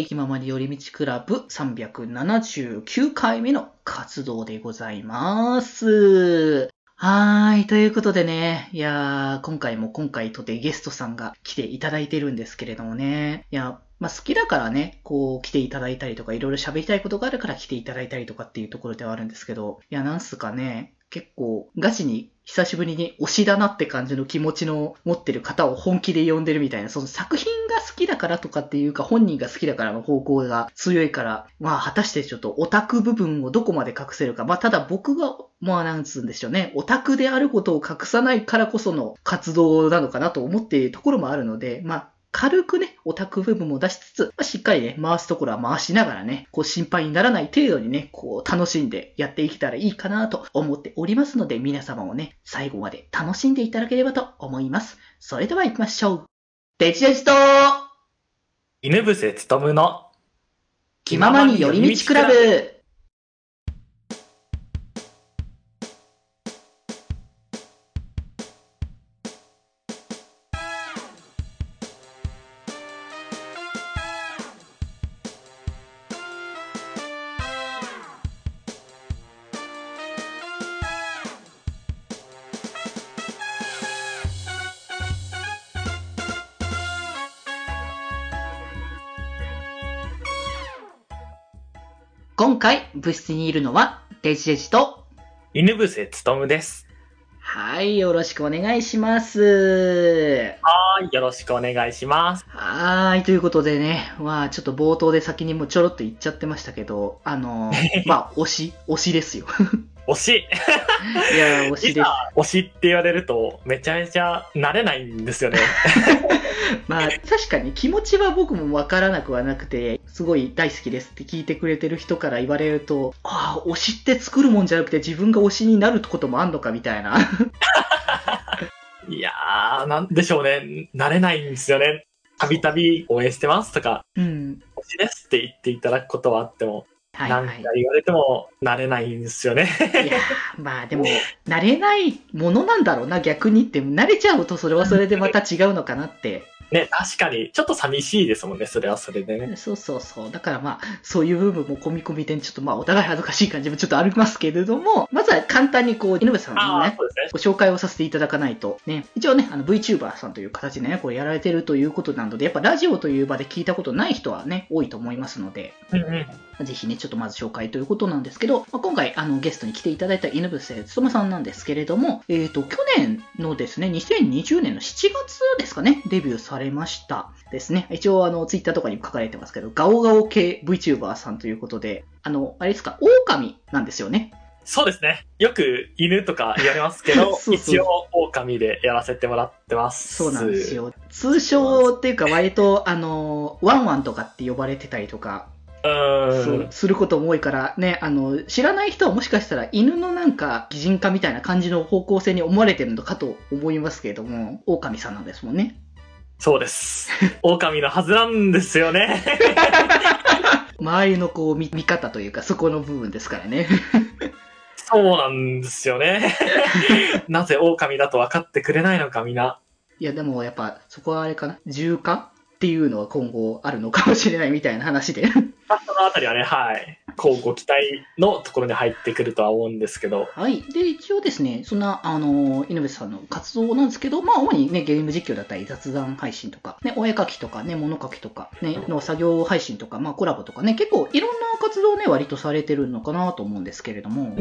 い。気ままに寄り道クラブ379回目の活動でございます。はーい。ということでね、いやー、今回も今回とてゲストさんが来ていただいてるんですけれどもね。いや、まあ、好きだからね、こう来ていただいたりとか、いろいろ喋りたいことがあるから来ていただいたりとかっていうところではあるんですけど、いや、なんすかね、結構ガチに久しぶりに推しだなって感じの気持ちの持ってる方を本気で呼んでるみたいな、その作品好きだからとかっていうか、本人が好きだからの方向が強いから、まあ果たしてちょっとオタク部分をどこまで隠せるか。まあただ僕が、まあなんつうんでしょうね、オタクであることを隠さないからこその活動なのかなと思っているところもあるので、まあ軽くね、オタク部分も出しつつ、まあ、しっかりね、回すところは回しながらね、こう心配にならない程度にね、こう楽しんでやっていけたらいいかなと思っておりますので、皆様もね、最後まで楽しんでいただければと思います。それでは行きましょう。デジデジと、犬伏勉の気ままに寄り道クラブ。今回、部室にいるのは、デジデジと、犬伏勉です。はい、よろしくお願いします。はーい、よろしくお願いします。はーい、ということでね、まあちょっと冒頭で先にもちょろっと言っちゃってましたけど、あのー、まあ推し、推しですよ。推しいや、推しです。推しって言われるとめちゃめちゃ慣れないんですよね。まあ確かに気持ちは僕もわからなくはなくて、すごい大好きですって聞いてくれてる人から言われると、ああ、推しって作るもんじゃなくて自分が推しになることもあんのかみたいな。いやー、なんでしょうね。慣れないんですよね。たびたび応援してますとか、うん。推しですって言っていただくことはあっても、はいなんかはい。言われても慣れないんですよね。いやーまあでも、慣れないものなんだろうな、逆にって。慣れちゃうとそれはそれでまた違うのかなって。ね、確かに、ちょっと寂しいですもんね、それはそれでね。そうそうそう。だからまあ、そういう部分も込み込みで、ちょっとまあ、お互い恥ずかしい感じもちょっとありますけれども、まずは簡単にこう、井上さんのね、ね。ご紹介をさせていただかないと、ね、一応ね、あの VTuber さんという形でね、これやられてるということなので、やっぱラジオという場で聞いたことない人はね、多いと思いますので、うんうん。ぜひね、ちょっとまず紹介ということなんですけど、まあ、今回、あの、ゲストに来ていただいた犬伏勉さんなんですけれども、えっ、と、去年のですね、2020年の7月ですかね、デビューされました。ですね。一応、あの、ツイッターとかにも書かれてますけど、ガオガオ系 VTuber さんということで、あの、あれですか、狼なんですよね。そうですね。よく犬とか言われますけど、そうそう一応狼でやらせてもらってます。そうなんです。よ。通称っていうか、割と、あの、ワンワンとかって呼ばれてたりとか、することも多いから、ね、あの、知らない人はもしかしたら犬のなんか擬人化みたいな感じの方向性に思われてるのかと思いますけれども、狼さんなんですもんね。そうです。狼のはずなんですよね。周りのこう見見方というか、そこの部分ですからね。そうなんですよね。なぜ狼だと分かってくれないのか、みんな。いや、でもやっぱ、そこはあれかな重化っていうのは今後あるのかもしれないみたいな話で。まあそのあたりはね、はい。こうご期待のところに入ってくるとは思うんですけど。はい。で、一応ですね、そんな、あの、井上さんの活動なんですけど、まあ、主にね、ゲーム実況だったり、雑談配信とか、ね、お絵描きとか、ね、物書きとか、ね、の作業配信とか、まあ、コラボとかね、結構いろんな活動をね、割とされてるのかなと思うんですけれども、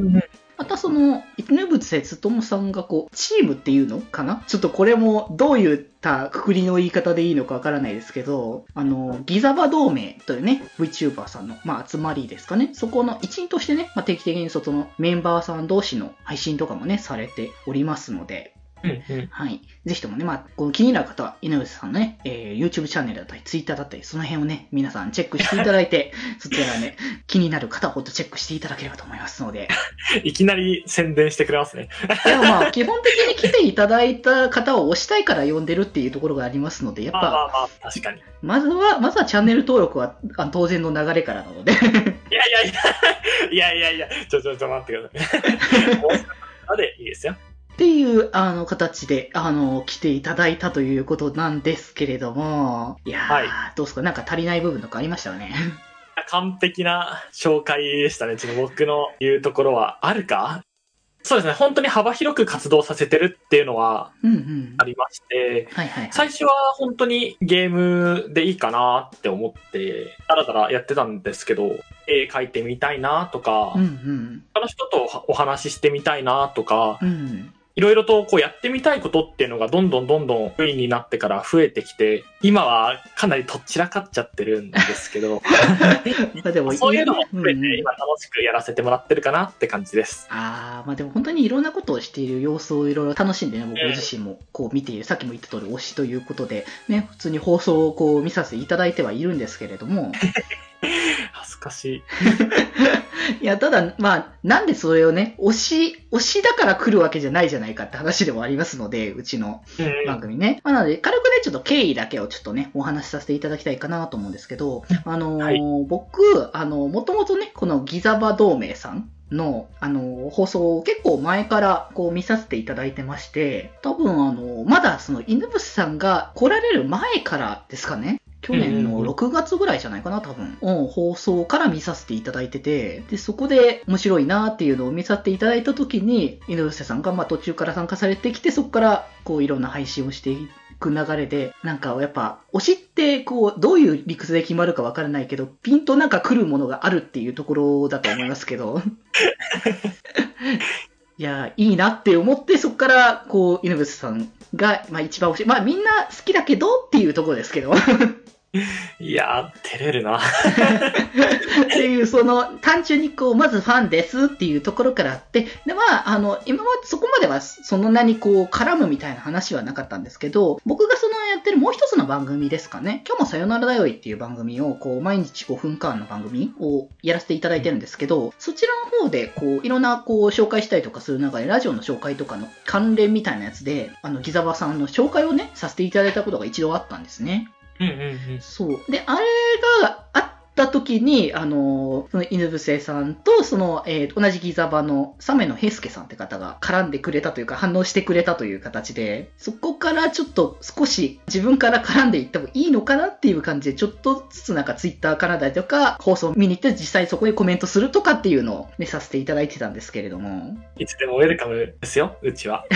またその、犬伏勉さんがこう、チームっていうのかな？ちょっとこれもどういったくくりの言い方でいいのかわからないですけど、あの、ギザバ同盟というね、VTuber さんの、まあ、集まりですかね。そこの一員としてね、まあ、定期的にそのメンバーさん同士の配信とかもね、されておりますので、うんうん。はい。ぜひともね、まあ、この気になる方は、井上さんのね、えー YouTube チャンネルだったり、Twitter だったり、その辺をね、皆さんチェックしていただいて、そちらね、気になる方はほんとチェックしていただければと思いますので、いきなり宣伝してくれますね。いや、まあ、基本的に来ていただいた方を推したいから呼んでるっていうところがありますので、やっぱ、まあまあまあ、確かに。いまずは、まずはチャンネル登録はあ当然の流れからなので、やいやいや、いやいやいや、ちょちょちょ待ってください。でいいですよ。っていう、あの、形で、あの、来ていただいたということなんですけれども、いやー、はいどうですか？なんか足りない部分とかありましたよね？完璧な紹介でしたね。ちょっと僕の言うところはあるか？そうですね。本当に幅広く活動させてるっていうのは。ありまして。最初は本当にゲームでいいかなって思って、だらだらやってたんですけど、絵描いてみたいなとか、うんうん。他の人とお話ししてみたいなとか、うん。いろいろとこうやってみたいことっていうのがどんどんどんどん不意になってから増えてきて、今はかなりとっちらかっちゃってるんですけど、そういうのも含めて今楽しくやらせてもらってるかなって感じです。ああ、まあでも本当にいろんなことをしている様子をいろいろ楽しんでね、僕自身もこう見ている、さっきも言った通り推しということで、ね、普通に放送をこう見させていただいてはいるんですけれども、かしい。いや、ただ、まあ、なんでそれをね、推し、推しだから来るわけじゃないじゃないかって話でもありますので、うちのうん番組ね。まあ、なので、軽くね、ちょっと経緯だけをちょっとね、お話しさせていただきたいかなと思うんですけど、あのーはい僕、あの、もともとね、このギザバ同盟さんの、あの、放送を結構前からこう見させていただいてまして、多分あの、まだその犬伏さんが来られる前からですかね。去年の6月ぐらいじゃないかな、多分。うん、放送から見させていただいてて、で、そこで面白いなっていうのを見させていただいた時に、犬伏さんがまあ途中から参加されてきて、そこからこういろんな配信をしていく流れで、なんかやっぱ、推しってこう、どういう理屈で決まるかわからないけど、ピンとなんか来るものがあるっていうところだと思いますけど。いや、いいなって思って、そこから、こう、犬伏さんが、まあ一番推しい。まあみんな好きだけどっていうところですけど。いやー、照れるな。っていう、その、単純にこう、まずファンですっていうところからあって、で、まあ、あの、今まで、そこまでは、そんなにこう、絡むみたいな話はなかったんですけど、僕がそのやってるもう一つの番組ですかね、今日もさよならだよいっていう番組を、こう、毎日5分間の番組をやらせていただいてるんですけど、そちらの方で、こう、いろんな、こう、紹介したりとかする中で、ラジオの紹介とかの関連みたいなやつで、あの、ギザバさんの紹介をね、させていただいたことが一度あったんですね。そう。で、あれがあた時に、あの、その犬伏さんと、その、えー同じギザバのサメのヘイスケさんって方が絡んでくれたというか、反応してくれたという形で、そこからちょっと少し自分から絡んでいってもいいのかなっていう感じで、ちょっとずつなんかツイッターからだりとか、放送見に行って実際そこでコメントするとかっていうのをね、させていただいてたんですけれども。いつでもウェルカムですよ、うちは。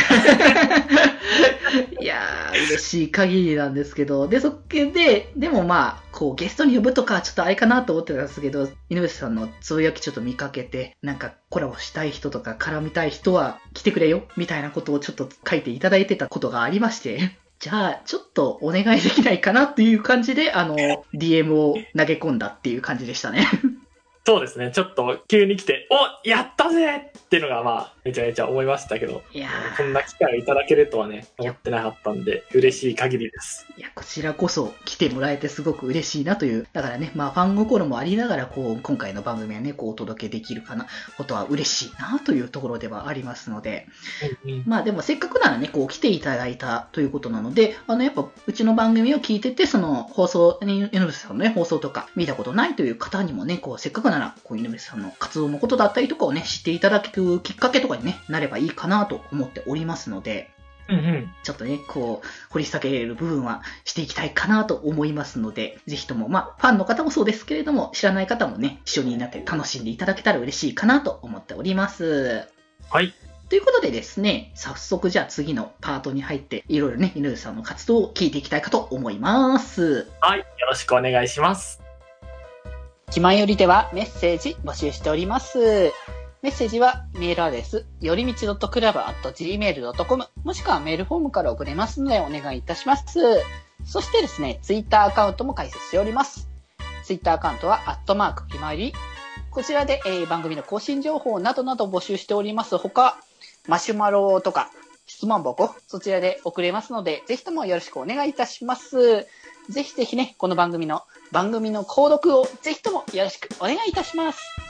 いやー、嬉しい限りなんですけど、で、そっで、でもまあ、こう、ゲストに呼ぶとかちょっとあれかなと思ってたんですけど、井上さんのつぶやきちょっと見かけて、なんかコラボしたい人とか絡みたい人は来てくれよ、みたいなことをちょっと書いていただいてたことがありまして、じゃあ、ちょっとお願いできないかなっていう感じで、あの、DM を投げ込んだっていう感じでしたね。そうですね、ちょっと急に来て、おやったぜっていうのがまあ、めちゃめちゃ思いましたけど、いやこんな機会をいただけるとはね、思ってなかったんで、嬉しい限りです。いや、こちらこそ来てもらえてすごく嬉しいなという、だからね、まあファン心もありながら、こう、今回の番組はね、こうお届けできるかな、ことは嬉しいなというところではありますので、うんうん。まあでもせっかくならね、こう来ていただいたということなので、あのやっぱうちの番組を聞いてて、その放送、ね井上さんのね、放送とか見たことないという方にもね、こうせっかくなら、こう井上さんの活動のことだったりとかをね、知っていただくきっかけとかにね、なればいいかなと思っておりますので、うんうん。ちょっとね、こう、掘り下げれる部分はしていきたいかなと思いますので、ぜひとも、まあ、ファンの方もそうですけれども、知らない方もね、一緒になって楽しんでいただけたら嬉しいかなと思っております。はい。ということでですね、早速じゃあ次のパートに入って、いろいろね、犬さんの活動を聞いていきたいかと思います。はい。よろしくお願いします。気前よりではメッセージ募集しております。メッセージはメールアドレス、よりみち .club.gmail.com もしくはメールフォームから送れますのでお願いいたします。そしてですね、ツイッターアカウントも開設しております。ツイッターアカウントは、アットマーク、ひまわり。こちらで、えー番組の更新情報などなど募集しております。他、マシュマロとか、質問箱、そちらで送れますので、ぜひともよろしくお願いいたします。ぜひぜひね、この番組の、番組の購読をぜひともよろしくお願いいたします。